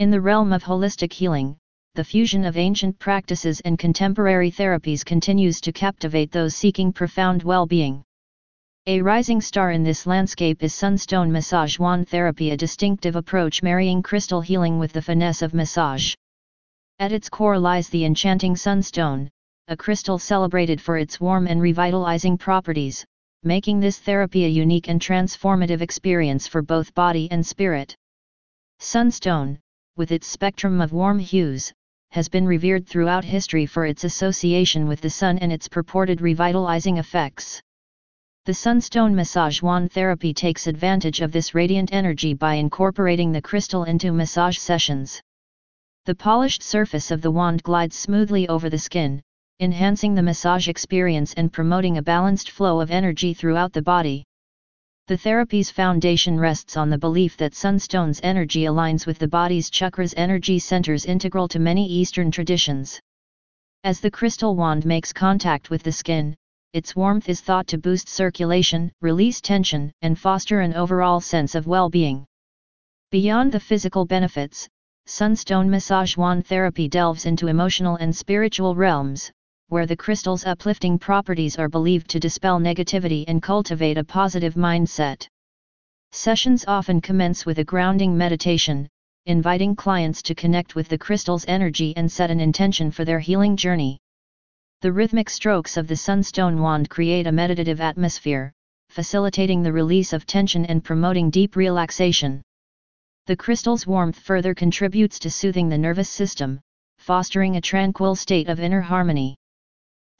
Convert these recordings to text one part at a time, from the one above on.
In the realm of holistic healing, the fusion of ancient practices and contemporary therapies continues to captivate those seeking profound well-being. A rising star in this landscape is Sunstone Massage Wand Therapy, a distinctive approach marrying crystal healing with the finesse of massage. At its core lies the enchanting Sunstone, a crystal celebrated for its warm and revitalizing properties, making this therapy a unique and transformative experience for both body and spirit. Sunstone, with its spectrum of warm hues, has been revered throughout history for its association with the sun and its purported revitalizing effects. The Sunstone Massage Wand Therapy takes advantage of this radiant energy by incorporating the crystal into massage sessions. The polished surface of the wand glides smoothly over the skin, enhancing the massage experience and promoting a balanced flow of energy throughout the body. The therapy's foundation rests on the belief that sunstone's energy aligns with the body's chakras energy centers integral to many Eastern traditions. As the crystal wand makes contact with the skin, its warmth is thought to boost circulation, release tension, and foster an overall sense of well-being. Beyond the physical benefits, Sunstone Massage Wand Therapy delves into emotional and spiritual realms, where the crystal's uplifting properties are believed to dispel negativity and cultivate a positive mindset. Sessions often commence with a grounding meditation, inviting clients to connect with the crystal's energy and set an intention for their healing journey. The rhythmic strokes of the sunstone wand create a meditative atmosphere, facilitating the release of tension and promoting deep relaxation. The crystal's warmth further contributes to soothing the nervous system, fostering a tranquil state of inner harmony.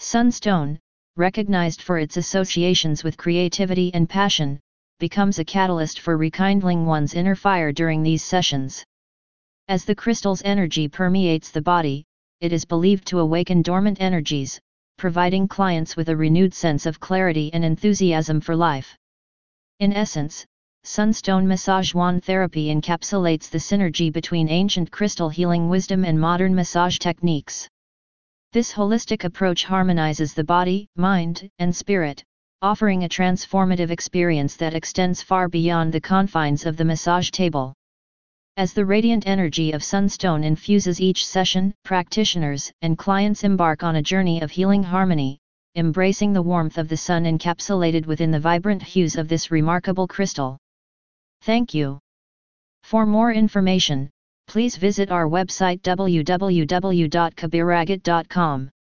Sunstone, recognized for its associations with creativity and passion, becomes a catalyst for rekindling one's inner fire during these sessions. As the crystal's energy permeates the body, it is believed to awaken dormant energies, providing clients with a renewed sense of clarity and enthusiasm for life. In essence, Sunstone Massage Wand Therapy encapsulates the synergy between ancient crystal healing wisdom and modern massage techniques. This holistic approach harmonizes the body, mind, and spirit, offering a transformative experience that extends far beyond the confines of the massage table. As the radiant energy of Sunstone infuses each session, practitioners and clients embark on a journey of healing harmony, embracing the warmth of the sun encapsulated within the vibrant hues of this remarkable crystal. Thank you. For more information, please visit our website www.kabeeragate.com.